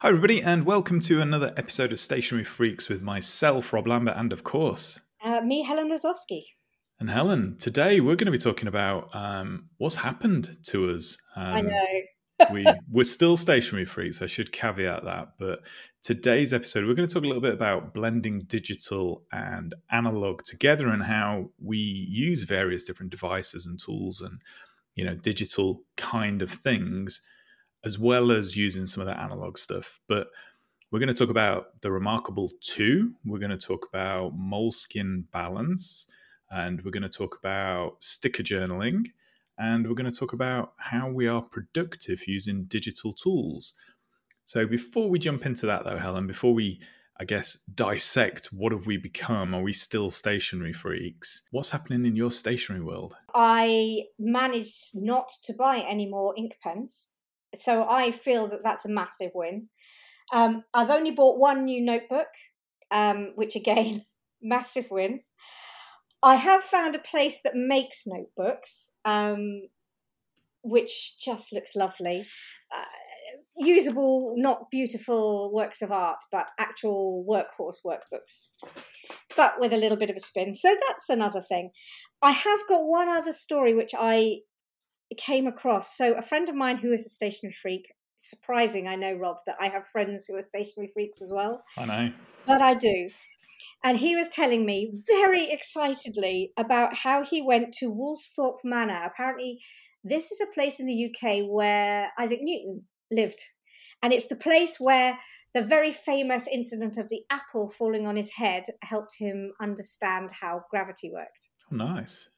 Hi, everybody, and welcome to another episode of Stationery Freaks with myself, Rob Lambert, and of course, Uh, me, Helen Lazowski. and Helen. Today, we're going to be talking about um, what's happened to us. Um, I know. we we're still stationery freaks. I should caveat that. But today's episode, we're going to talk a little bit about blending digital and analog together, and how we use various different devices and tools, and you know, digital kind of things, as well as using some of that analog stuff. But we're going to talk about the Remarkable Two. We're going to talk about Moleskine Balance, and we're going to talk about sticker journaling and we're going to talk about how we are productive using digital tools. So before we jump into that though, Helen, before we I guess dissect what have we become? Are we still stationery freaks? What's happening in your stationery world? I managed not to buy any more ink pens, so I feel that that's a massive win. Um, I've only bought one new notebook, um, which again, massive win. I have found a place that makes notebooks, um, which just looks lovely. Uh, usable, not beautiful works of art, but actual workhorse workbooks, but with a little bit of a spin. So that's another thing. I have got one other story which I came across. So a friend of mine who is a stationery freak. Surprising, I know, Rob, that I have friends who are stationery freaks as well. I know. But I do. And he was telling me very excitedly about how he went to Woolsthorpe Manor. Apparently, this is a place in the UK where Isaac Newton lived. And it's the place where the very famous incident of the apple falling on his head helped him understand how gravity worked. Oh, nice.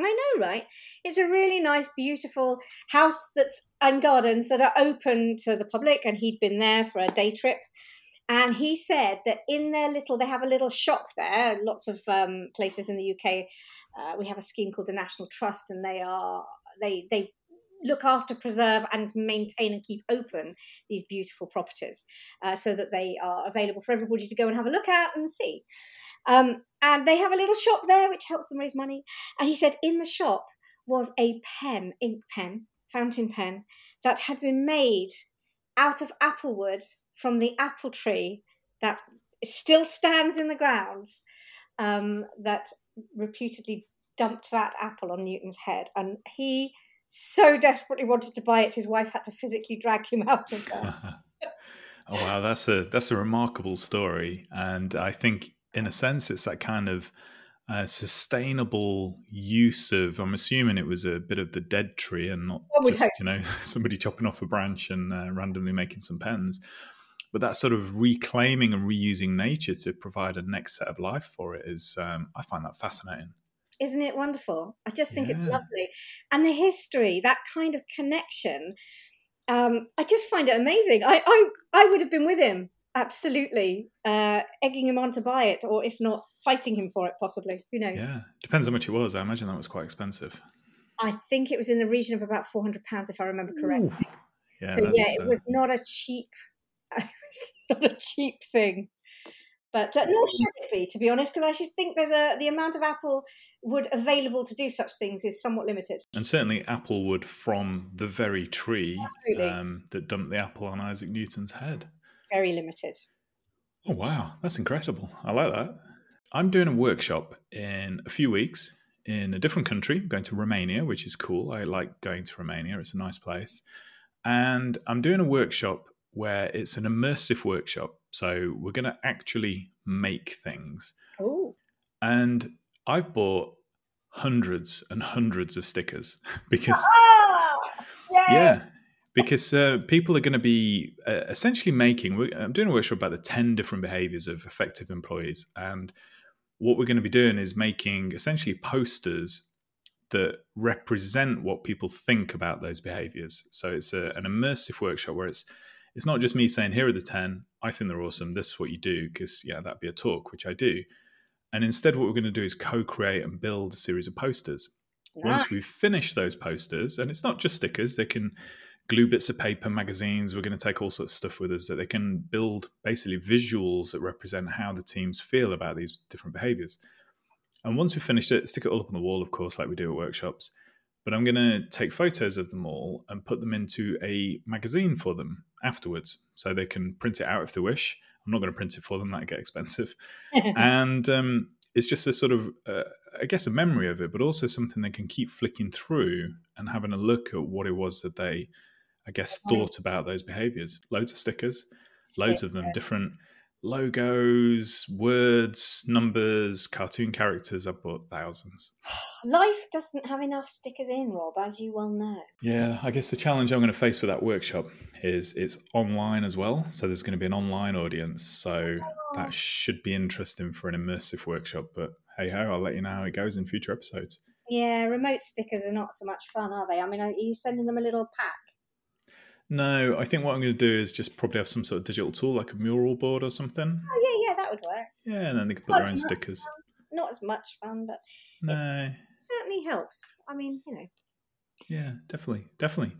I know, right? It's a really nice, beautiful house that's and gardens that are open to the public. And he'd been there for a day trip. And he said that in their little, they have a little shop there. Lots of um, places in the UK, uh, we have a scheme called the National Trust, and they are they they look after, preserve, and maintain and keep open these beautiful properties, uh, so that they are available for everybody to go and have a look at and see. Um, and they have a little shop there which helps them raise money. And he said in the shop was a pen, ink pen, fountain pen that had been made out of apple wood from the apple tree that still stands in the grounds um, that reputedly dumped that apple on Newton's head. And he so desperately wanted to buy it, his wife had to physically drag him out of there. oh wow, that's a that's a remarkable story, and I think in a sense it's that kind of uh, sustainable use of. I'm assuming it was a bit of the dead tree and not just hope. you know somebody chopping off a branch and uh, randomly making some pens. But that sort of reclaiming and reusing nature to provide a next set of life for it is, um, I find that fascinating. Isn't it wonderful? I just think it's lovely. And the history, that kind of connection, um, I just find it amazing. I, I, I would have been with him, absolutely, uh, egging him on to buy it, or if not, fighting him for it, possibly. Who knows? Yeah, depends how much it was. I imagine that was quite expensive. I think it was in the region of about £400, if I remember correctly. Ooh. Yeah, so, yeah, it uh, was not a cheap, not a cheap thing. But uh, nor should it be, to be honest, because I should think there's a the amount of apple wood available to do such things is somewhat limited. and certainly apple wood from the very tree um, that dumped the apple on Isaac Newton's head. Very limited. Oh wow, that's incredible! I like that. I'm doing a workshop in a few weeks in a different country. I'm going to Romania, which is cool. I like going to Romania; it's a nice place. And I'm doing a workshop where it's an immersive workshop. So we're going to actually make things. Oh, And I've bought hundreds and hundreds of stickers because ah! yay! yeah because uh, people are going to be uh, essentially making i'm doing a workshop about the 10 different behaviors of effective employees and what we're going to be doing is making essentially posters that represent what people think about those behaviors. So it's a, an immersive workshop where it's it's not just me saying here are the 10 i think they're awesome. This is what you do because yeah that'd be a talk which i do. And instead what we're going to do is co-create and build a series of posters. Nice. once we've finished those posters, and it's not just stickers, they can glue bits of paper, magazines. We're going to take all sorts of stuff with us that they can build basically visuals that represent how the teams feel about these different behaviors. And once we've finished it, stick it all up on the wall, of course, like we do at workshops. but I'm going to take photos of them all and put them into a magazine for them afterwards so they can print it out if they wish. I'm not going to print it for them, that'd get expensive. and um, it's just a sort of, uh, I guess, a memory of it, but also something they can keep flicking through and having a look at what it was that they, I guess, thought about those behaviors. Loads of stickers, loads of them, different logos, words, numbers, cartoon characters. I've bought thousands. Life doesn't have enough stickers in, Rob, as you well know. Yeah, I guess the challenge I'm going to face with that workshop is it's online as well. So there's going to be an online audience. So oh. that should be interesting for an immersive workshop. But hey ho, I'll let you know how it goes in future episodes. Yeah, remote stickers are not so much fun, are they? I mean, are you sending them a little pack? No, I think what I'm going to do is just probably have some sort of digital tool like a mural board or something. Oh yeah, yeah, that would work. Yeah, and then they could put not their own stickers. Fun. Not as much fun, but no, certainly helps. I mean, you know. Yeah, definitely, definitely.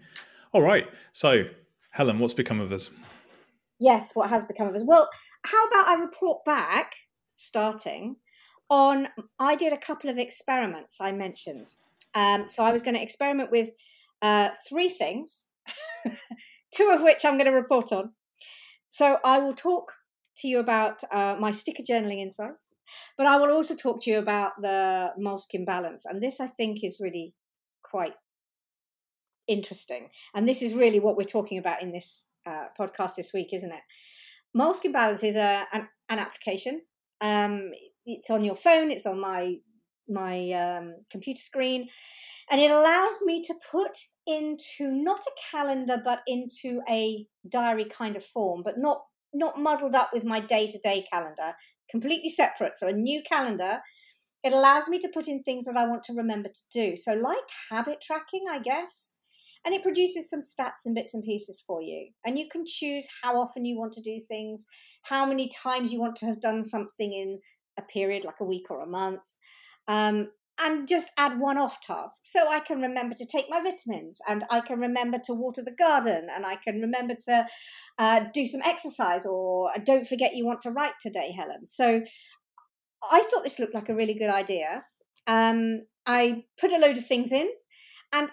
All right, so Helen, what's become of us? Yes, what has become of us? Well, how about I report back, starting on? I did a couple of experiments I mentioned. Um, so I was going to experiment with uh, three things two of which I'm going to report on. So I will talk to you about uh, my sticker journaling insights, but I will also talk to you about the Moleskine balance. And this, I think, is really quite interesting. And this is really what we're talking about in this uh, podcast this week, isn't it? Moleskine balance is a, an, an application. Um, it's on your phone. It's on my my um, computer screen, and it allows me to put into not a calendar but into a diary kind of form but not not muddled up with my day-to-day calendar completely separate so a new calendar. It allows me to put in things that i want to remember to do. So like habit tracking i guess and it produces some stats and bits and pieces for you. And you can choose how often you want to do things how many times you want to have done something in a period like a week or a month. Um, and just add one off task so I can remember to take my vitamins and I can remember to water the garden and I can remember to uh, do some exercise or uh, don't forget you want to write today, Helen. So I thought this looked like a really good idea. Um, I put a load of things in and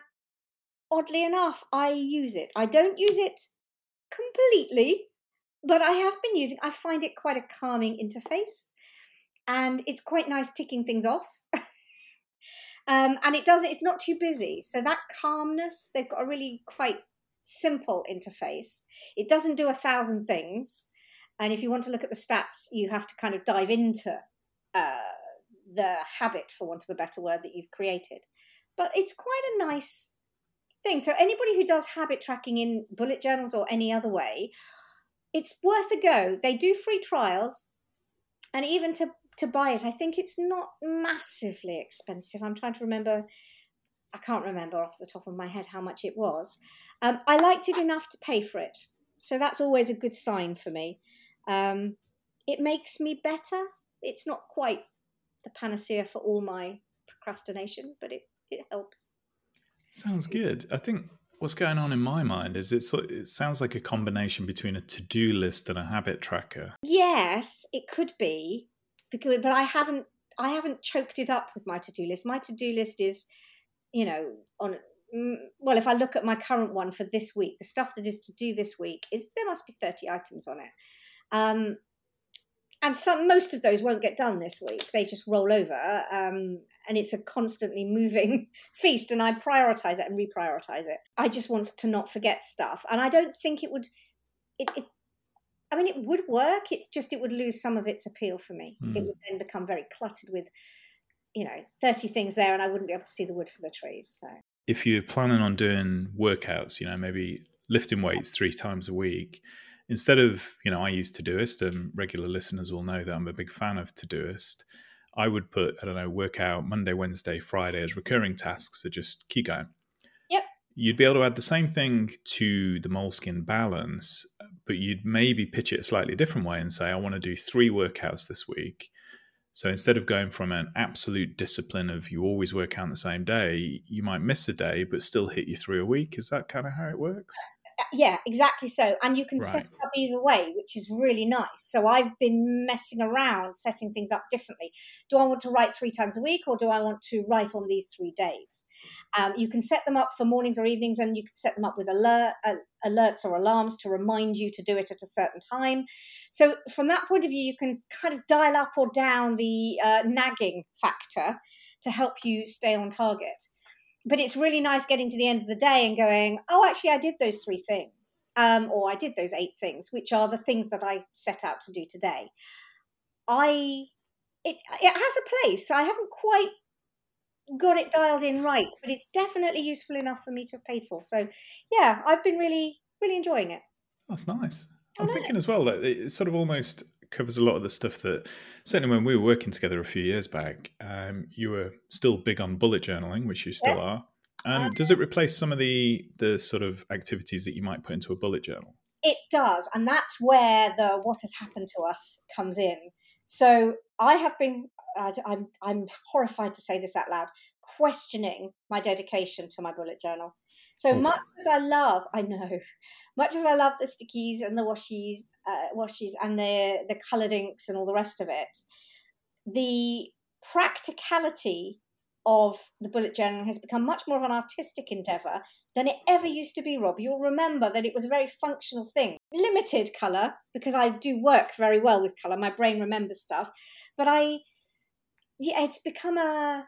oddly enough, I use it. I don't use it completely, but I have been using I find it quite a calming interface and it's quite nice ticking things off um, and it does it's not too busy. So that calmness they've got a really quite simple interface. It doesn't do a thousand things. And if you want to look at the stats you have to kind of dive into uh, the habit for want of a better word that you've created. But it's quite a nice thing. So anybody who does habit tracking in bullet journals or any other way it's worth a go. They do free trials. And even to to buy it. I think it's not massively expensive. I'm trying to remember. I can't remember off the top of my head how much it was. Um, I liked it enough to pay for it, so that's always a good sign for me. Um, it makes me better. It's not quite the panacea for all my procrastination, but it, it helps. Sounds good. I think what's going on in my mind is it's, it sounds like a combination between a to do list and a habit tracker. Yes, it could be because but I haven't I haven't choked it up with my to do list. My to do list is, you know, on mm, well, if I look at my current one for this week, the stuff that is to do this week is there must be thirty items on it, um, and some most of those won't get done this week. They just roll over, um, and it's a constantly moving feast. And I prioritize it and reprioritize it. I just want to not forget stuff, and I don't think it would. It, it I mean, it would work. It's just it would lose some of its appeal for me. Mm. It hmm. would then become very cluttered with, you know, thirty things there, and I wouldn't be able to see the wood for the trees. So, if you're planning on doing workouts, you know, maybe lifting weights three times a week, instead of you know, I use Todoist, and regular listeners will know that I'm a big fan of Todoist. I would put I don't know workout Monday, Wednesday, Friday as recurring tasks to just keep going you'd be able to add the same thing to the moleskine balance, but you'd maybe pitch it a slightly different way and say, I want to do three workouts this week. So instead of going from an absolute discipline of you always work out on the same day, you might miss a day but still hit you three a week. Is that kind of how it works? Yeah, exactly so. And you can Right. set it up either way, which is really nice. So I've been messing around setting things up differently. Do I want to write three times a week or do I want to write on these three days? Um, you can set them up for mornings or evenings and you can set them up with alert, uh, alerts or alarms to remind you to do it at a certain time. So from that point of view, you can kind of dial up or down the uh, nagging factor to help you stay on target but it's really nice getting to the end of the day and going, oh, actually, I did those three things, um, or I did those eight things, which are the things that I set out to do today. I it it has a place. I haven't quite got it dialed in right, but it's definitely useful enough for me to have paid for. So, yeah, I've been really really enjoying it. That's nice. I'm thinking as well that it sort of almost covers a lot of the stuff that certainly when we were working together a few years back, um, you were still big on bullet journaling, which you still Yes. are. Um, does it replace some of the the sort of activities that you might put into a bullet journal? It does, and that's where the what has happened to us comes in. So I have been, uh, I'm, I'm horrified to say this out loud, questioning my dedication to my bullet journal. So Oof. much as I love, I know, much as I love the stickies and the washies, uh, washies and the the coloured inks and all the rest of it, the practicality of the bullet journal has become much more of an artistic endeavour than it ever used to be, Rob. You'll remember that it was a very functional thing. Limited colour, because I do work very well with colour. My brain remembers stuff. But I yeah, it's become a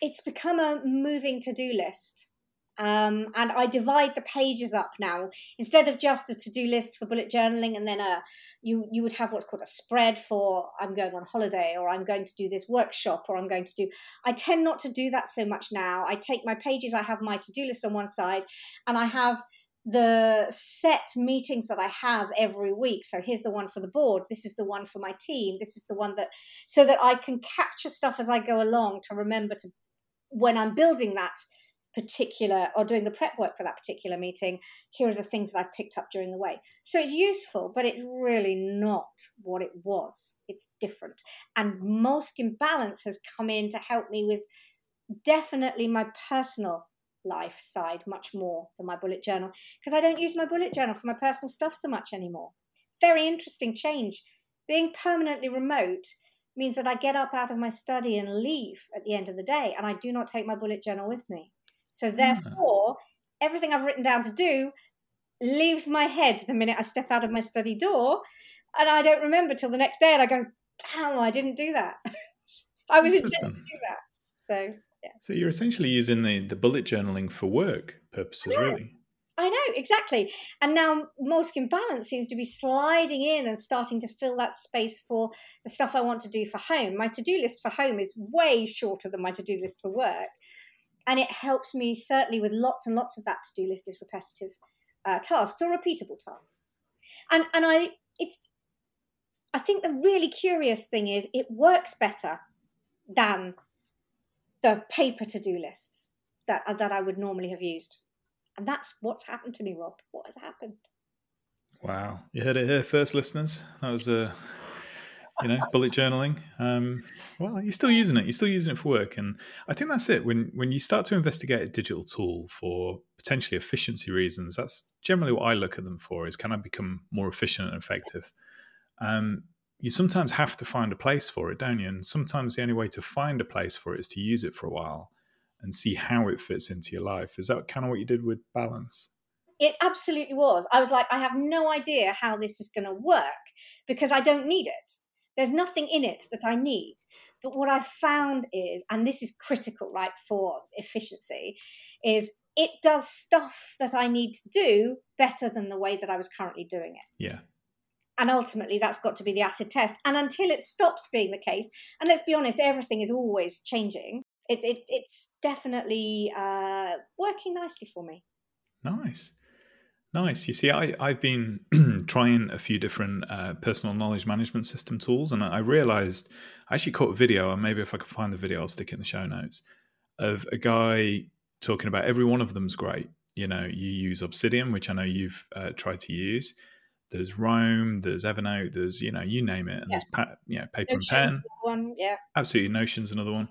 it's become a moving to-do list. Um, and I divide the pages up now instead of just a to-do list for bullet journaling, and then a you you would have what's called a spread for I'm going on holiday, or I'm going to do this workshop, or I'm going to do. I tend not to do that so much now. I take my pages, I have my to-do list on one side, and I have the set meetings that I have every week. So here's the one for the board. This is the one for my team. This is the one that so that I can capture stuff as I go along to remember to when I'm building that particular or doing the prep work for that particular meeting, here are the things that I've picked up during the way. So it's useful, but it's really not what it was. It's different. And Moleskine Balance has come in to help me with definitely my personal life side much more than my bullet journal because I don't use my bullet journal for my personal stuff so much anymore. Very interesting change. Being permanently remote means that I get up out of my study and leave at the end of the day, and I do not take my bullet journal with me. So, hmm. therefore, everything I've written down to do leaves my head the minute I step out of my study door, and I don't remember till the next day, and I go, damn, I didn't do that. I was intending to do that. So, Yeah. So you're essentially using the, the bullet journaling for work purposes, really. I know, exactly. And now Moleskine Balance seems to be sliding in and starting to fill that space for the stuff I want to do for home. My to do list for home is way shorter than my to do list for work. And it helps me certainly with lots and lots of that to do list is repetitive uh, tasks or repeatable tasks. And and I it's I think the really curious thing is it works better than the paper to do lists that that I would normally have used. And that's what's happened to me, Rob. What has happened? Wow. You heard it here first, listeners. That was uh, you know, bullet journaling. Um, well, you're still using it. You're still using it for work. And I think that's it. When when you start to investigate a digital tool for potentially efficiency reasons, that's generally what I look at them for is can I become more efficient and effective? Um, you sometimes have to find a place for it, don't you? And sometimes the only way to find a place for it is to use it for a while and see how it fits into your life. Is that kind of what you did with balance? It absolutely was. I was like, I have no idea how this is going to work because I don't need it. There's nothing in it that I need. But what I've found is, and this is critical, right, for efficiency, is it does stuff that I need to do better than the way that I was currently doing it. Yeah. And ultimately, that's got to be the acid test. And until it stops being the case, and let's be honest, everything is always changing. It, it, it's definitely uh, working nicely for me. Nice. Nice. You see, I, I've been trying a few different uh, personal knowledge management system tools, and I realized I actually caught a video, and maybe if I can find the video, I'll stick it in the show notes, of a guy talking about every one of them's great. You know, you use Obsidian, which I know you've uh, tried to use. There's Roam, there's Evernote, there's, you know, you name it. And Yeah. there's, pa- you know, paper and pen. one, yeah. Absolutely. Notion's another one.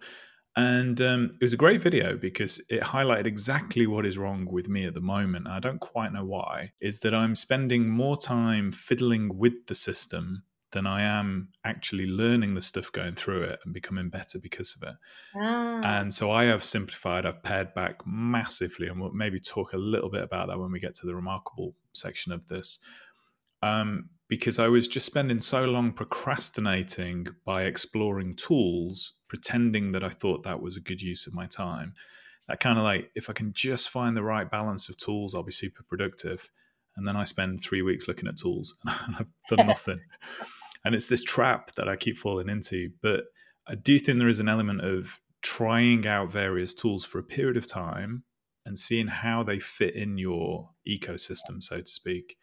And um, it was a great video because it highlighted exactly what is wrong with me at the moment. I don't quite know why. Is that I'm spending more time fiddling with the system than I am actually learning the stuff going through it and becoming better because of it. Ah. And so I have simplified, I've pared back massively, and we'll maybe talk a little bit about that when we get to the remarkable section of this. Um, because I was just spending so long procrastinating by exploring tools, pretending that I thought that was a good use of my time. That kind of like, if I can just find the right balance of tools, I'll be super productive. And then I spend three weeks looking at tools and I've done nothing. and it's this trap that I keep falling into. But I do think there is an element of trying out various tools for a period of time and seeing how they fit in your ecosystem, so to speak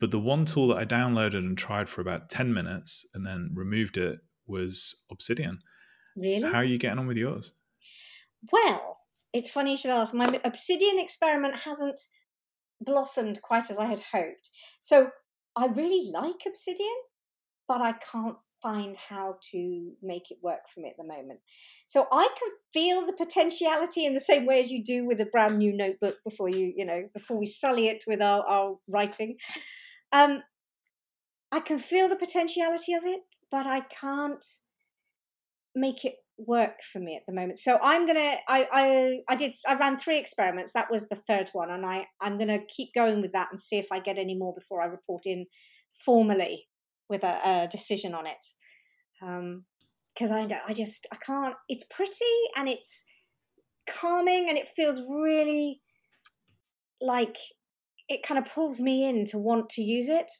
but the one tool that I downloaded and tried for about 10 minutes and then removed it was Obsidian. Really? How are you getting on with yours? Well, it's funny you should ask. My Obsidian experiment hasn't blossomed quite as I had hoped. So I really like Obsidian, but I can't find how to make it work for me at the moment. So I can feel the potentiality in the same way as you do with a brand new notebook before you, you know, before we sully it with our, our writing. Um, I can feel the potentiality of it, but I can't make it work for me at the moment. So I'm gonna I I I did I ran three experiments. That was the third one, and I I'm gonna keep going with that and see if I get any more before I report in formally with a, a decision on it. Um, because I I just I can't. It's pretty and it's calming and it feels really like it kind of pulls me in to want to use it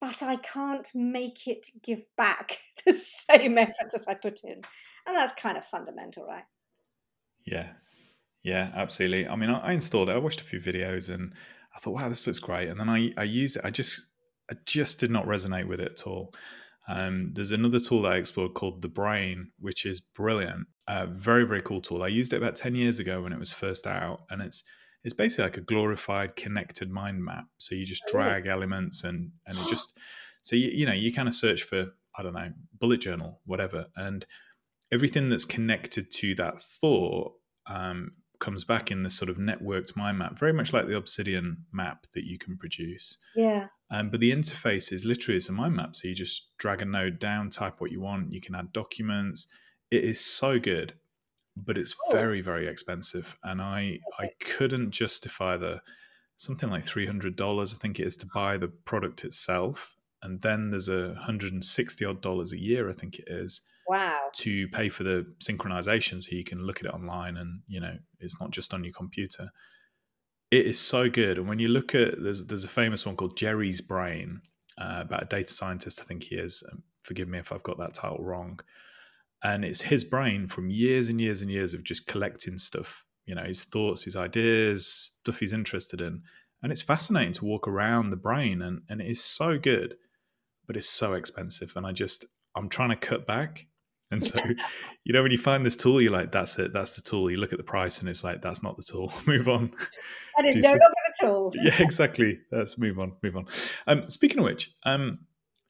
but I can't make it give back the same effort as I put in. And that's kind of fundamental, right? Yeah. Yeah, absolutely. I mean, I, installed it. I watched a few videos and I thought, wow, this looks great. And then I, I use it. I just, I just did not resonate with it at all. Um, there's another tool that I explored called The Brain, which is brilliant. Uh, very, very cool tool. I used it about 10 years ago when it was first out. And it's, it's basically like a glorified connected mind map. So you just oh, drag elements and and it just so you you know you kind of search for I don't know bullet journal whatever and everything that's connected to that thought um, comes back in this sort of networked mind map, very much like the Obsidian map that you can produce. Yeah. Um, but the interface is literally it's a mind map. So you just drag a node down, type what you want. You can add documents. It is so good but it's oh. very very expensive and i i couldn't justify the something like $300 i think it is to buy the product itself and then there's a 160 odd dollars a year i think it is wow to pay for the synchronization so you can look at it online and you know it's not just on your computer it is so good and when you look at there's there's a famous one called jerry's brain uh, about a data scientist i think he is um, forgive me if i've got that title wrong and it's his brain from years and years and years of just collecting stuff you know his thoughts his ideas stuff he's interested in. And it's fascinating to walk around the brain and and it is so good but it's so expensive. And i just i'm trying to cut back. And so you know when you find this tool you're like that's it that's the tool. You look at the price and it's like that's not the tool. Move on. That is no longer the tool. Yeah exactly. Let's move on move on. Um speaking of which um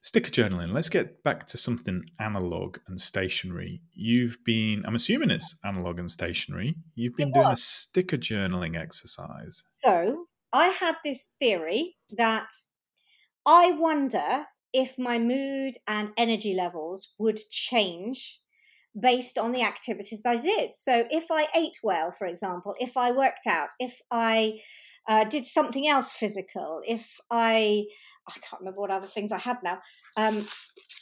sticker journaling. Let's get back to something analog and stationery. You've been, I'm assuming it's analog and stationery. You've been doing a sticker journaling exercise. So I had this theory that I wonder if my mood and energy levels would change based on the activities that I did. So if I ate well, for example, if I worked out, if I uh, did something else physical, if I I can't remember what other things I had now. Um,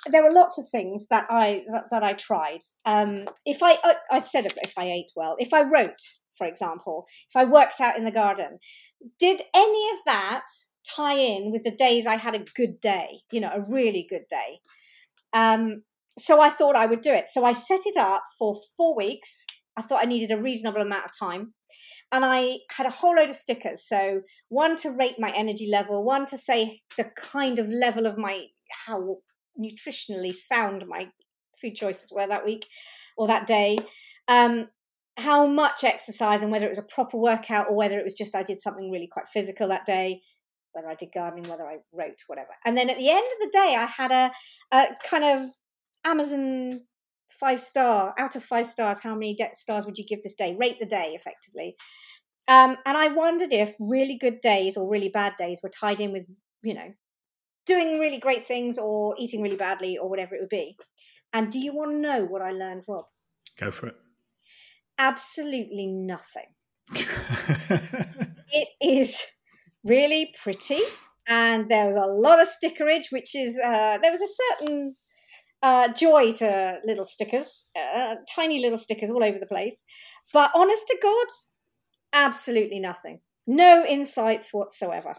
there were lots of things that I that, that I tried. Um, if I, I said if I ate well, if I wrote, for example, if I worked out in the garden, did any of that tie in with the days I had a good day? You know, a really good day. Um, so I thought I would do it. So I set it up for four weeks. I thought I needed a reasonable amount of time and I had a whole load of stickers. So one to rate my energy level, one to say the kind of level of my how nutritionally sound my food choices were that week or that day. Um, how much exercise and whether it was a proper workout or whether it was just I did something really quite physical that day, whether I did gardening, whether I wrote, whatever. And then at the end of the day, I had a, a kind of Amazon five star out of five stars. How many de- stars would you give this day? Rate the day effectively. Um, and I wondered if really good days or really bad days were tied in with, you know, doing really great things or eating really badly or whatever it would be. And do you want to know what I learned, Rob? Go for it. Absolutely nothing. it is really pretty, and there was a lot of stickerage, which is uh, there was a certain uh, joy to little stickers, uh, tiny little stickers all over the place. But honest to God, absolutely nothing. No insights whatsoever.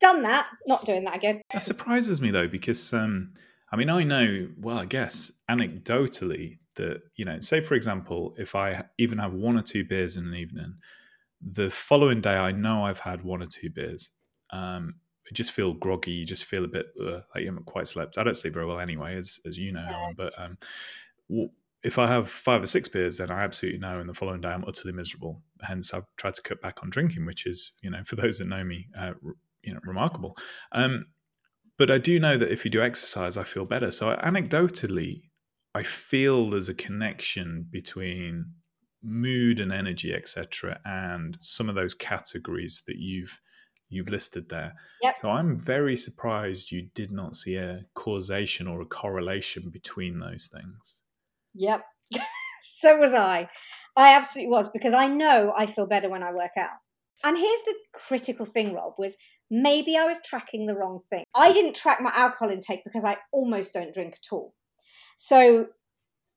Done that, not doing that again. That surprises me though, because um, I mean, I know, well, I guess anecdotally that, you know, say for example, if I even have one or two beers in an evening, the following day I know I've had one or two beers. Um, just feel groggy. You just feel a bit uh, like you haven't quite slept. I don't sleep very well anyway, as as you know, Helen. But um, if I have five or six beers, then I absolutely know, and the following day I'm utterly miserable. Hence, I've tried to cut back on drinking, which is, you know, for those that know me, uh, you know, remarkable. Um, but I do know that if you do exercise, I feel better. So anecdotally, I feel there's a connection between mood and energy, etc., and some of those categories that you've you've listed there. Yep. So I'm very surprised you did not see a causation or a correlation between those things. Yep. so was I. I absolutely was because I know I feel better when I work out. And here's the critical thing, Rob, was maybe I was tracking the wrong thing. I didn't track my alcohol intake because I almost don't drink at all. So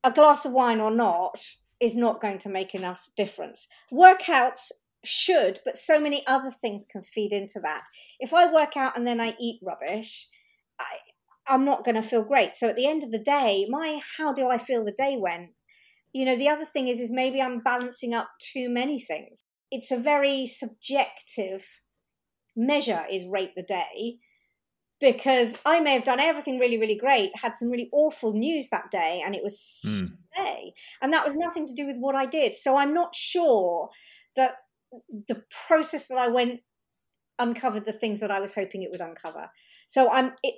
a glass of wine or not is not going to make enough difference. Workouts should, but so many other things can feed into that. If I work out and then I eat rubbish, I, I'm not going to feel great. So at the end of the day, my how do I feel the day went? You know, the other thing is is maybe I'm balancing up too many things. It's a very subjective measure is rate the day because I may have done everything really, really great, had some really awful news that day, and it was mm. day, and that was nothing to do with what I did. So I'm not sure that the process that I went uncovered the things that I was hoping it would uncover. So I'm, it,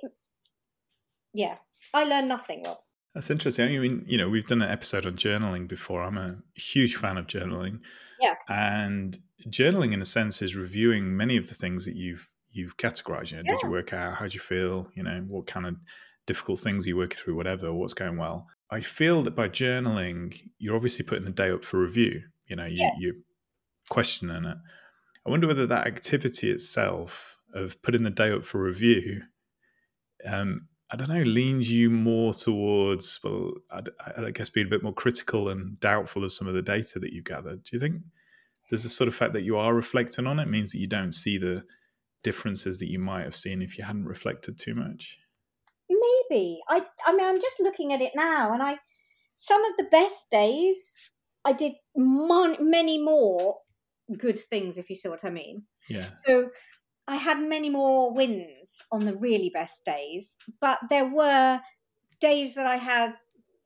yeah, I learned nothing, Rob. That's interesting. I mean, you know, we've done an episode on journaling before. I'm a huge fan of journaling. Yeah. And journaling, in a sense, is reviewing many of the things that you've you've categorized. You know, yeah. did you work out? How do you feel? You know, what kind of difficult things you work through? Whatever. What's going well? I feel that by journaling, you're obviously putting the day up for review. You know, you, yeah. Questioning it. I wonder whether that activity itself of putting the day up for review um, I don't know, leans you more towards, well, I, I, guess being a bit more critical and doubtful of some of the data that you've gathered. Do you think there's a sort of fact that you are reflecting on it means that you don't see the differences that you might have seen if you hadn't reflected too much? Maybe. I, I mean, I'm just looking at it now, and I, some of the best days, I did mon- many more good things, if you see what I mean. Yeah. So I had many more wins on the really best days, but there were days that I had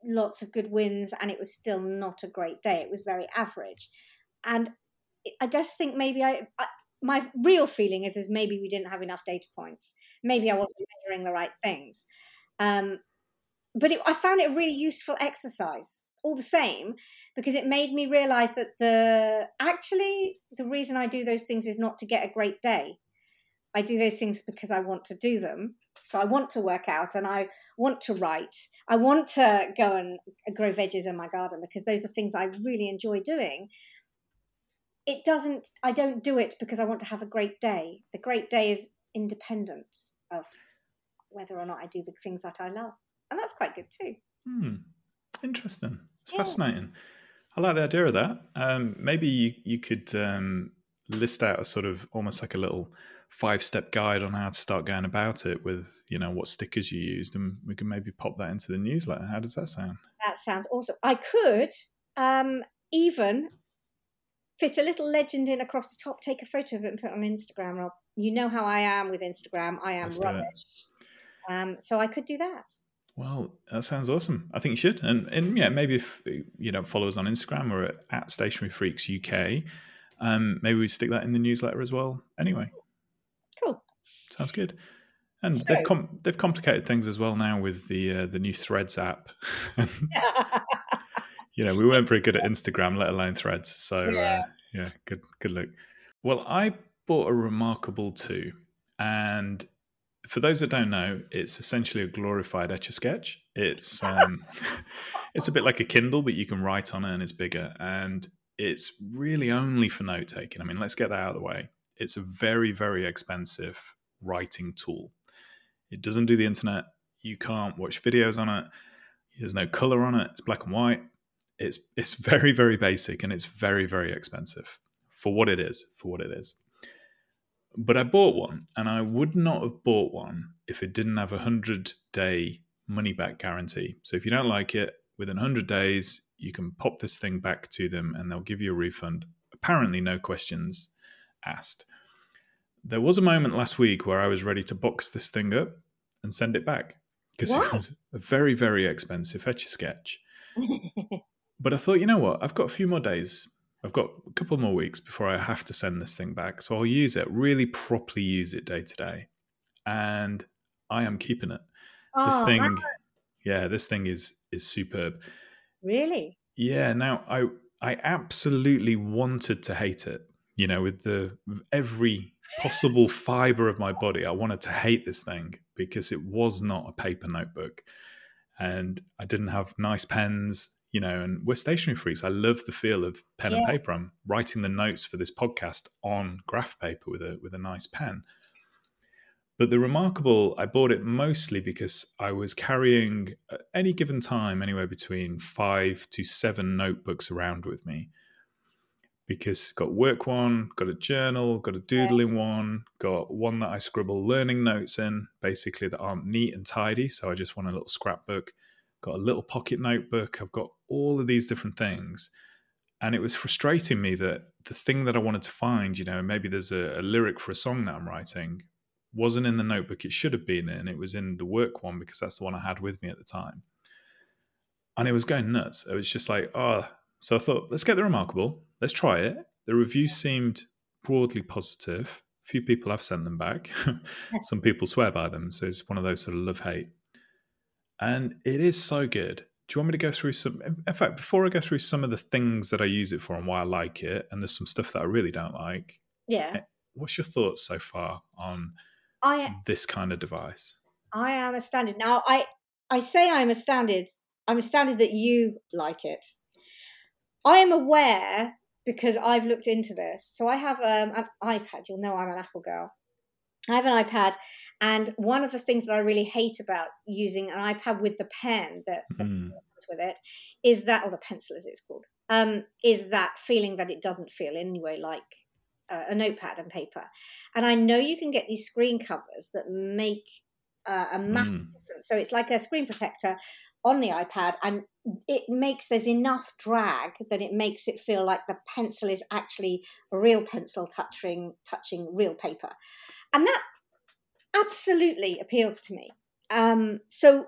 lots of good wins and it was still not a great day. It was very average. And I just think maybe I, I my real feeling is is maybe we didn't have enough data points. Maybe I wasn't measuring the right things. Um, but it, I found it a really useful exercise all the same because it made me realize that the actually the reason I do those things is not to get a great day. I do those things because I want to do them. So I want to work out and I want to write. I want to go and grow veggies in my garden because those are things I really enjoy doing. It doesn't, I don't do it because I want to have a great day. The great day is independent of whether or not I do the things that I love. And that's quite good too. Hmm. Interesting. It's yeah. fascinating. I like the idea of that. Um, maybe you, you could um, list out a sort of almost like a little five step guide on how to start going about it with you know what stickers you used and we can maybe pop that into the newsletter how does that sound that sounds awesome i could um, even fit a little legend in across the top take a photo of it and put it on instagram rob you know how i am with instagram i am Let's rubbish um, so i could do that well, that sounds awesome. I think you should, and and yeah, maybe if you don't follow us on Instagram or at, at Stationery Freaks UK, um, maybe we stick that in the newsletter as well. Anyway, Cool. Sounds good. And So- they've com- they've complicated things as well now with the uh, the new Threads app. you know, we weren't very good at Instagram, let alone Threads. So Yeah. uh, yeah, good good look. Well, I bought a Remarkable too, and for those that don't know, it's essentially a glorified Etch a Sketch. It's um, it's a bit like a Kindle, but you can write on it and it's bigger, and it's really only for note taking. I mean, let's get that out of the way. It's a very very expensive writing tool. It doesn't do the internet. You can't watch videos on it. There's no color on it. It's black and white. It's it's very very basic and it's very very expensive for what it is. For what it is. But I bought one, and I would not have bought one if it didn't have a hundred day money back guarantee. So if you don't like it, within hundred days, you can pop this thing back to them, and they'll give you a refund. Apparently, no questions asked. There was a moment last week where I was ready to box this thing up and send it back because it was a very, very expensive etch a sketch. But I thought, you know what? I've got a few more days. I've got a couple more weeks before I have to send this thing back. So I'll use it, really properly use it day to day. And I am keeping it. This Oh, thing, man, yeah, this thing is is superb. really? Yeah, now I I absolutely wanted to hate it. You know, with the every possible fiber of my body, I wanted to hate this thing because it was not a paper notebook, and I didn't have nice pens. You know, and we're stationery freaks. I love the feel of pen and paper. I'm writing the notes for this podcast on graph paper with a with a nice pen. But the remarkable, I bought it mostly because I was carrying at any given time anywhere between five to seven notebooks around with me. Because got work one, got a journal, got a doodling one, got one that I scribble learning notes in, basically that aren't neat and tidy. So I just want a little scrapbook. Got a little pocket notebook. I've got all of these different things. And it was frustrating me that the thing that I wanted to find, you know, maybe there's a, a lyric for a song that I'm writing, wasn't in the notebook it should have been in. It was in the work one because that's the one I had with me at the time. And it was going nuts. It was just like, oh, so I thought, let's get the remarkable. Let's try it. The reviews seemed broadly positive. A few people have sent them back. Some people swear by them. So it's one of those sort of love hate. And it is so good. Do you want me to go through some? In fact, before I go through some of the things that I use it for and why I like it, and there's some stuff that I really don't like, Yeah. what's your thoughts so far on I this kind of device? I am astounded. Now I I say I'm astounded. I'm astounded that you like it. I am aware because I've looked into this. So I have um, an iPad. You'll know I'm an Apple girl. I have an iPad, and one of the things that I really hate about using an iPad with the pen that, that Mm, comes with it is that, or the pencil as it's called, um, is that feeling that it doesn't feel anyway like uh, a notepad and paper. And I know you can get these screen covers that make uh, a massive Mm. difference. So it's like a screen protector on the iPad, and it makes there's enough drag that it makes it feel like the pencil is actually a real pencil touching touching real paper, and that absolutely appeals to me. Um, so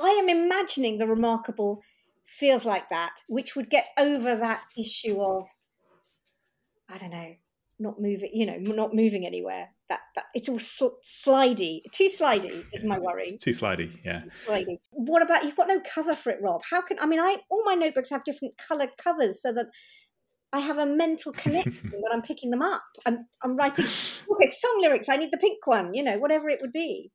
I am imagining the remarkable feels like that, which would get over that issue of I don't know, not moving, you know, not moving anywhere. That that it's all sl- slidey, too slidey is my worry. it's too slidey, yeah. Too slidey. What about you've got no cover for it, Rob? How can I mean? I all my notebooks have different coloured covers so that I have a mental connection when I'm picking them up. I'm I'm writing okay song lyrics. I need the pink one, you know, whatever it would be.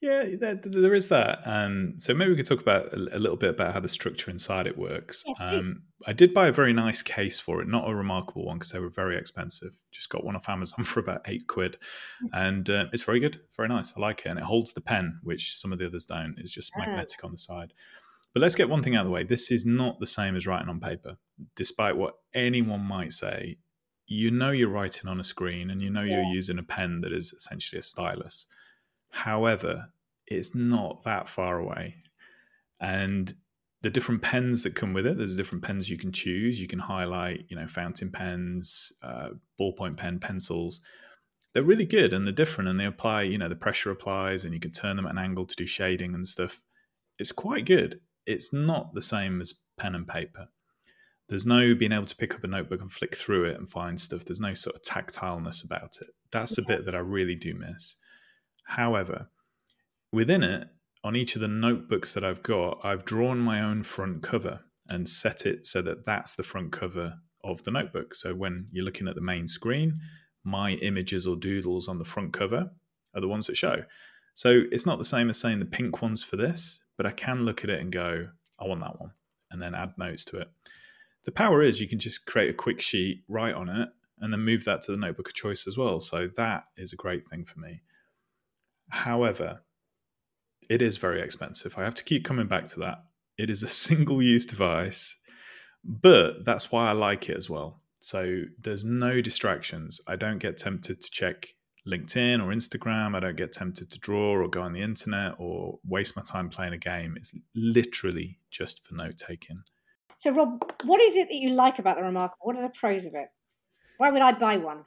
Yeah, there, there is that. Um, so maybe we could talk about a, a little bit about how the structure inside it works. Um, I did buy a very nice case for it, not a remarkable one because they were very expensive. Just got one off Amazon for about eight quid, and uh, it's very good, very nice. I like it, and it holds the pen, which some of the others don't. It's just magnetic on the side. But let's get one thing out of the way. This is not the same as writing on paper, despite what anyone might say. You know you're writing on a screen, and you know you're using a pen that is essentially a stylus. However, it's not that far away. And the different pens that come with it, there's different pens you can choose. You can highlight, you know, fountain pens, uh, ballpoint pen, pencils. They're really good and they're different and they apply, you know, the pressure applies and you can turn them at an angle to do shading and stuff. It's quite good. It's not the same as pen and paper. There's no being able to pick up a notebook and flick through it and find stuff. There's no sort of tactileness about it. That's the bit that I really do miss. However, within it, on each of the notebooks that I've got, I've drawn my own front cover and set it so that that's the front cover of the notebook. So when you're looking at the main screen, my images or doodles on the front cover are the ones that show. So it's not the same as saying the pink ones for this, but I can look at it and go, I want that one, and then add notes to it. The power is you can just create a quick sheet, write on it, and then move that to the notebook of choice as well. So that is a great thing for me. However, it is very expensive. I have to keep coming back to that. It is a single use device, but that's why I like it as well. So there's no distractions. I don't get tempted to check LinkedIn or Instagram. I don't get tempted to draw or go on the internet or waste my time playing a game. It's literally just for note taking. So, Rob, what is it that you like about the Remarkable? What are the pros of it? Why would I buy one?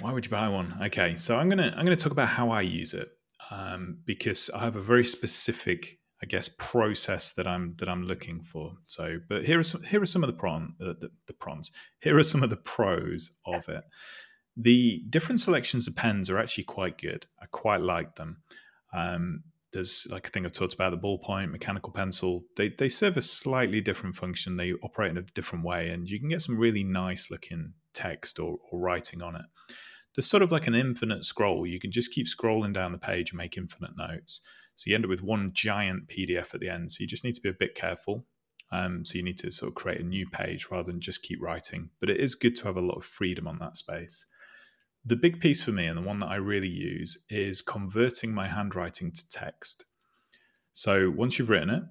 Why would you buy one? Okay, so I'm gonna I'm gonna talk about how I use it um, because I have a very specific, I guess, process that I'm that I'm looking for. So, but here are some here are some of the prawn uh, the, the prawns. Here are some of the pros of it. The different selections of pens are actually quite good. I quite like them. Um, there's like I think I've talked about the ballpoint, mechanical pencil. They they serve a slightly different function. They operate in a different way, and you can get some really nice looking text or, or writing on it. There's sort of like an infinite scroll. You can just keep scrolling down the page and make infinite notes. So you end up with one giant PDF at the end. So you just need to be a bit careful. Um, so you need to sort of create a new page rather than just keep writing. But it is good to have a lot of freedom on that space. The big piece for me, and the one that I really use, is converting my handwriting to text. So once you've written it,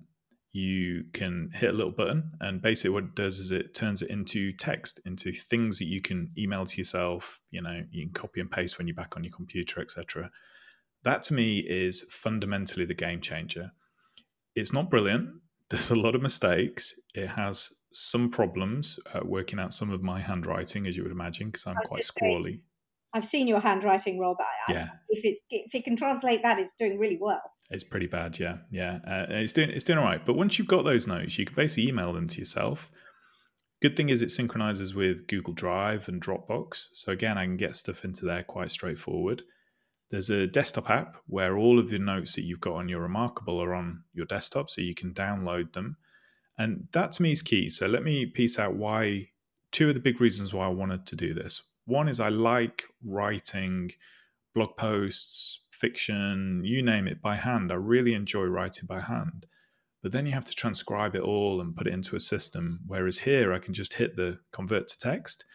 you can hit a little button, and basically what it does is it turns it into text, into things that you can email to yourself. You know, you can copy and paste when you're back on your computer, etc. That to me is fundamentally the game changer. It's not brilliant. There's a lot of mistakes. It has some problems uh, working out some of my handwriting, as you would imagine, because I'm quite scrawly. I've seen your handwriting, Rob. I, yeah. If it's if it can translate that, it's doing really well. It's pretty bad, yeah, yeah. Uh, it's doing it's doing all right. But once you've got those notes, you can basically email them to yourself. Good thing is it synchronizes with Google Drive and Dropbox. So again, I can get stuff into there quite straightforward. There's a desktop app where all of the notes that you've got on your Remarkable are on your desktop, so you can download them. And that to me is key. So let me piece out why two of the big reasons why I wanted to do this. One is I like writing blog posts, fiction, you name it, by hand. I really enjoy writing by hand. But then you have to transcribe it all and put it into a system. Whereas here, I can just hit the convert to text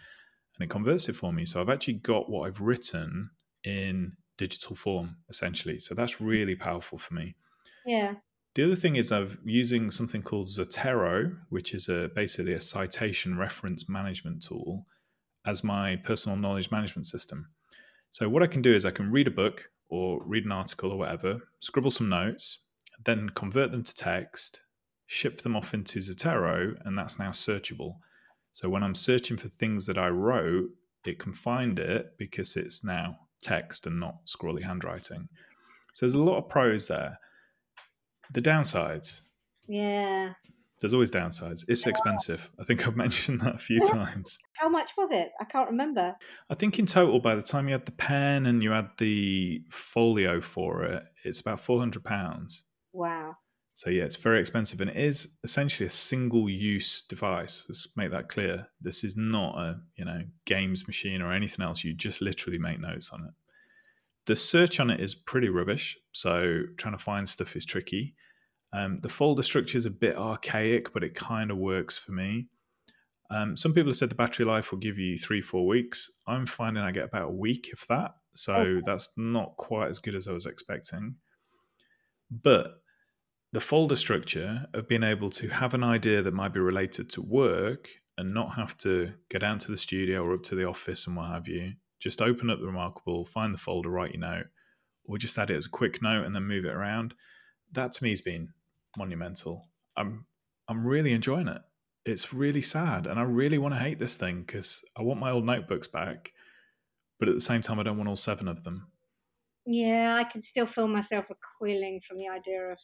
and it converts it for me. So I've actually got what I've written in digital form, essentially. So that's really powerful for me. Yeah. The other thing is I'm using something called Zotero, which is a basically a citation reference management tool as my personal knowledge management system. So, what I can do is I can read a book or read an article or whatever, scribble some notes, then convert them to text, ship them off into Zotero, and that's now searchable. So, when I'm searching for things that I wrote, it can find it because it's now text and not scrawly handwriting. So, there's a lot of pros there. The downsides. Yeah there's always downsides. It's expensive. I think I've mentioned that a few times. How much was it? I can't remember. I think in total, by the time you had the pen and you had the folio for it, it's about four hundred pounds. Wow. So yeah, it's very expensive, and it is essentially a single-use device. Let's make that clear. This is not a you know games machine or anything else. You just literally make notes on it. The search on it is pretty rubbish, so trying to find stuff is tricky. Um, the folder structure is a bit archaic, but it kind of works for me. Um, some people have said the battery life will give you three, four weeks. I'm finding I get about a week, if that. So okay. that's not quite as good as I was expecting. But the folder structure of being able to have an idea that might be related to work and not have to go down to the studio or up to the office and what have you, just open up the Remarkable, find the folder, write your note, or just add it as a quick note and then move it around. That to me has been monumental. I'm I'm really enjoying it. It's really sad, and I really want to hate this thing because I want my old notebooks back, but at the same time, I don't want all seven of them. Yeah, I can still feel myself recoiling from the idea of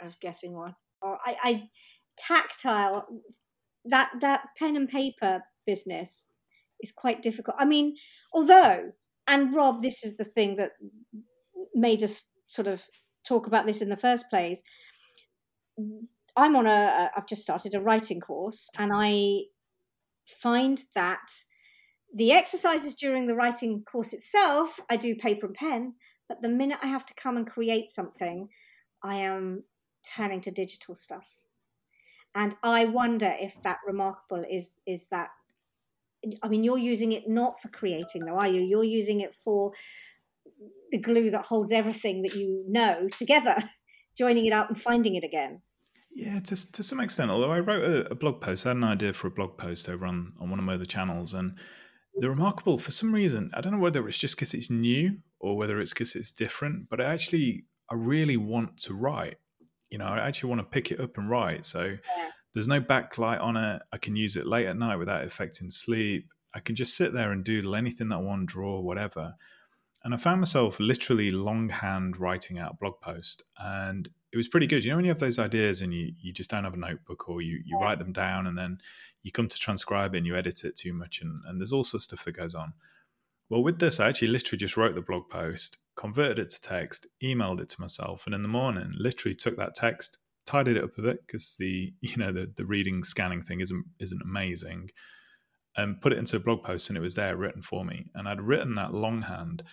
of getting one. Or I, I tactile that that pen and paper business is quite difficult. I mean, although and Rob, this is the thing that made us sort of talk about this in the first place. I'm on a, I've just started a writing course, and I find that the exercises during the writing course itself, I do paper and pen, but the minute I have to come and create something, I am turning to digital stuff. And I wonder if that remarkable is is that I mean you're using it not for creating though, are you? You're using it for the glue that holds everything that you know together, joining it up and finding it again. Yeah, to, to some extent. Although I wrote a, a, blog post, I had an idea for a blog post over on, on one of my other channels. And the remarkable, for some reason, I don't know whether it's just because it's new or whether it's because it's different, but I actually, I really want to write. You know, I actually want to pick it up and write. So yeah. there's no backlight on it. I can use it late at night without affecting sleep. I can just sit there and doodle anything that I want, draw, whatever. And I found myself literally longhand writing out a blog post. And it was pretty good. You know, when you have those ideas and you, you just don't have a notebook or you, you write them down and then you come to transcribe it and you edit it too much and, and there's all sorts of stuff that goes on. Well, with this, I actually literally just wrote the blog post, converted it to text, emailed it to myself, and in the morning, literally took that text, tidied it up a bit because the you know the the reading scanning thing isn't isn't amazing, and put it into a blog post, and it was there written for me. And I'd written that longhand,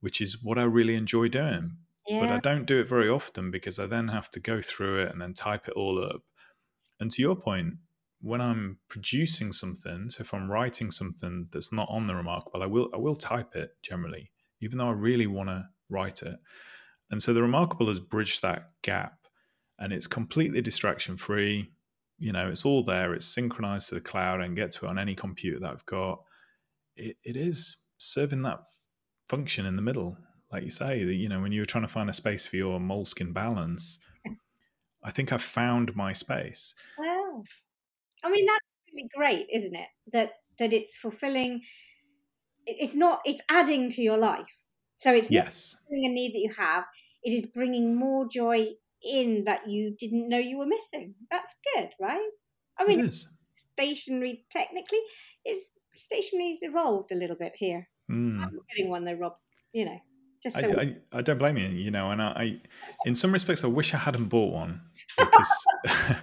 which is what I really enjoy doing. But I don't do it very often because I then have to go through it and then type it all up. And to your point, when I'm producing something, so if I'm writing something that's not on the remarkable, I will I will type it generally, even though I really want to write it. And so the remarkable has bridged that gap and it's completely distraction free. You know, it's all there, it's synchronized to the cloud and get to it on any computer that I've got. It, it is serving that function in the middle like you say, that you know, when you were trying to find a space for your moleskine balance, I think I found my space. Wow. I mean, that's really great, isn't it? That that it's fulfilling. It's not. It's adding to your life. So it's yes, a need that you have. It is bringing more joy in that you didn't know you were missing. That's good, right? I mean, stationery technically is stationery's evolved a little bit here. Mm. I'm getting one though, Rob. You know. Just so I, I, I, don't blame you, you know, and I, I, in some respects, I wish I hadn't bought one because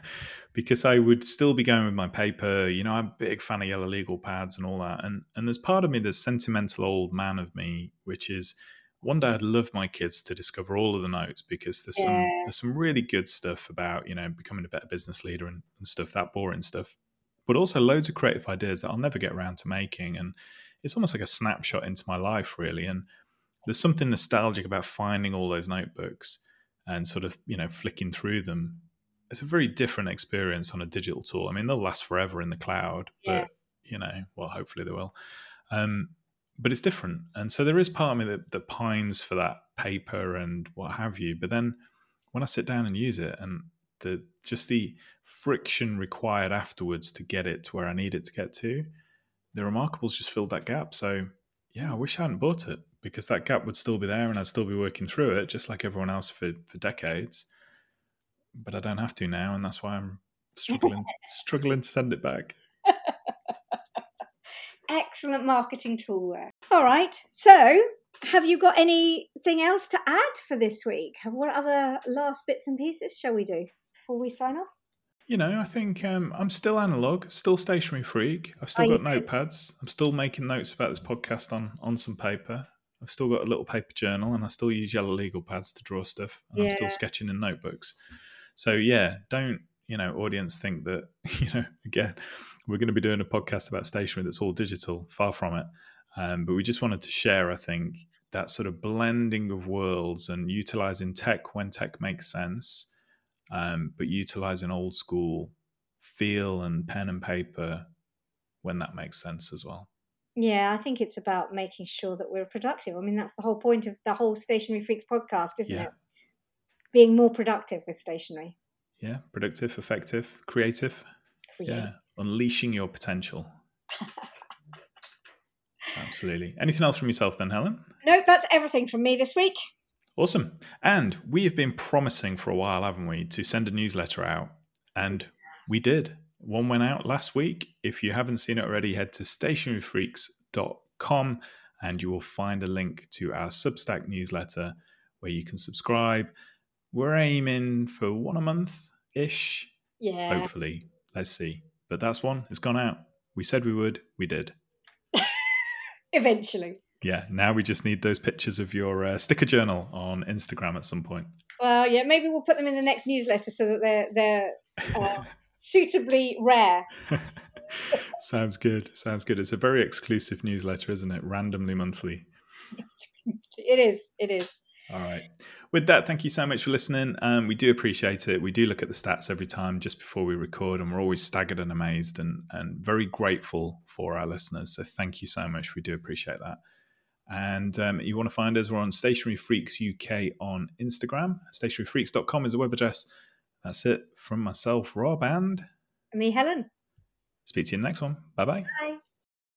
because I would still be going with my paper. You know, I'm a big fan of yellow legal pads and all that, and and there's part of me, this sentimental old man of me, which is one day I'd love my kids to discover all of the notes because there's yeah. some there's some really good stuff about you know becoming a better business leader and, and stuff that boring stuff, but also loads of creative ideas that I'll never get around to making, and it's almost like a snapshot into my life really, and there's something nostalgic about finding all those notebooks and sort of you know flicking through them. It's a very different experience on a digital tool i mean they'll last forever in the cloud yeah. but you know well hopefully they will. Um, but it's different. And so there is part of me that, that pines for that paper and what have you but then when i sit down and use it and the just the friction required afterwards to get it to where i need it to get to the remarkables just filled that gap. So yeah i wish i hadn't bought it because that gap would still be there and I'd still be working through it just like everyone else for, for decades. But I don't have to now, and that's why I'm struggling struggling to send it back. Excellent marketing tool there. All right. So have you got anything else to add for this week? What other last bits and pieces shall we do before we sign off? You know, I think um, I'm still analog, still stationery freak. I've still Are got notepads. I'm still making notes about this podcast on on some paper. I've still got a little paper journal and I still use yellow legal pads to draw stuff and yeah. I'm still sketching in notebooks. So yeah, don't, you know, audience think that, you know, again, we're going to be doing a podcast about stationery that's all digital, far from it. Um, but we just wanted to share, I think, that sort of blending of worlds and utilizing tech when tech makes sense, um, but utilizing old school feel and pen and paper when that makes sense as well. Yeah, I think it's about making sure that we're productive. I mean, that's the whole point of the whole Stationery Freaks podcast, isn't yeah. it? Being more productive with stationery. Yeah, productive, effective, creative. creative. Yeah, unleashing your potential. Absolutely. Anything else from yourself then, Helen? No, that's everything from me this week. Awesome. And we have been promising for a while, haven't we, to send a newsletter out. And we did. One went out last week. If you haven't seen it already, head to stationeryfreaks.com and you will find a link to our Substack newsletter where you can subscribe. We're aiming for one a month ish. Yeah. Hopefully. Let's see. But that's one. It's gone out. We said we would. We did. Eventually. Yeah. Now we just need those pictures of your uh, sticker journal on Instagram at some point. Well, yeah, maybe we'll put them in the next newsletter so that they're they're uh, suitably rare. Sounds good. Sounds good. It's a very exclusive newsletter, isn't it? Randomly monthly. It is. It is. All right. With that, thank you so much for listening. Um, we do appreciate it. We do look at the stats every time just before we record, and we're always staggered and amazed and, and very grateful for our listeners. So thank you so much. We do appreciate that. And um, you want to find us, we're on Stationery Freaks UK on Instagram. Stationeryfreaks.com is the web address. That's it from myself, Rob, and Me, Helen. speak to you in the next one. Bye-bye. Bye.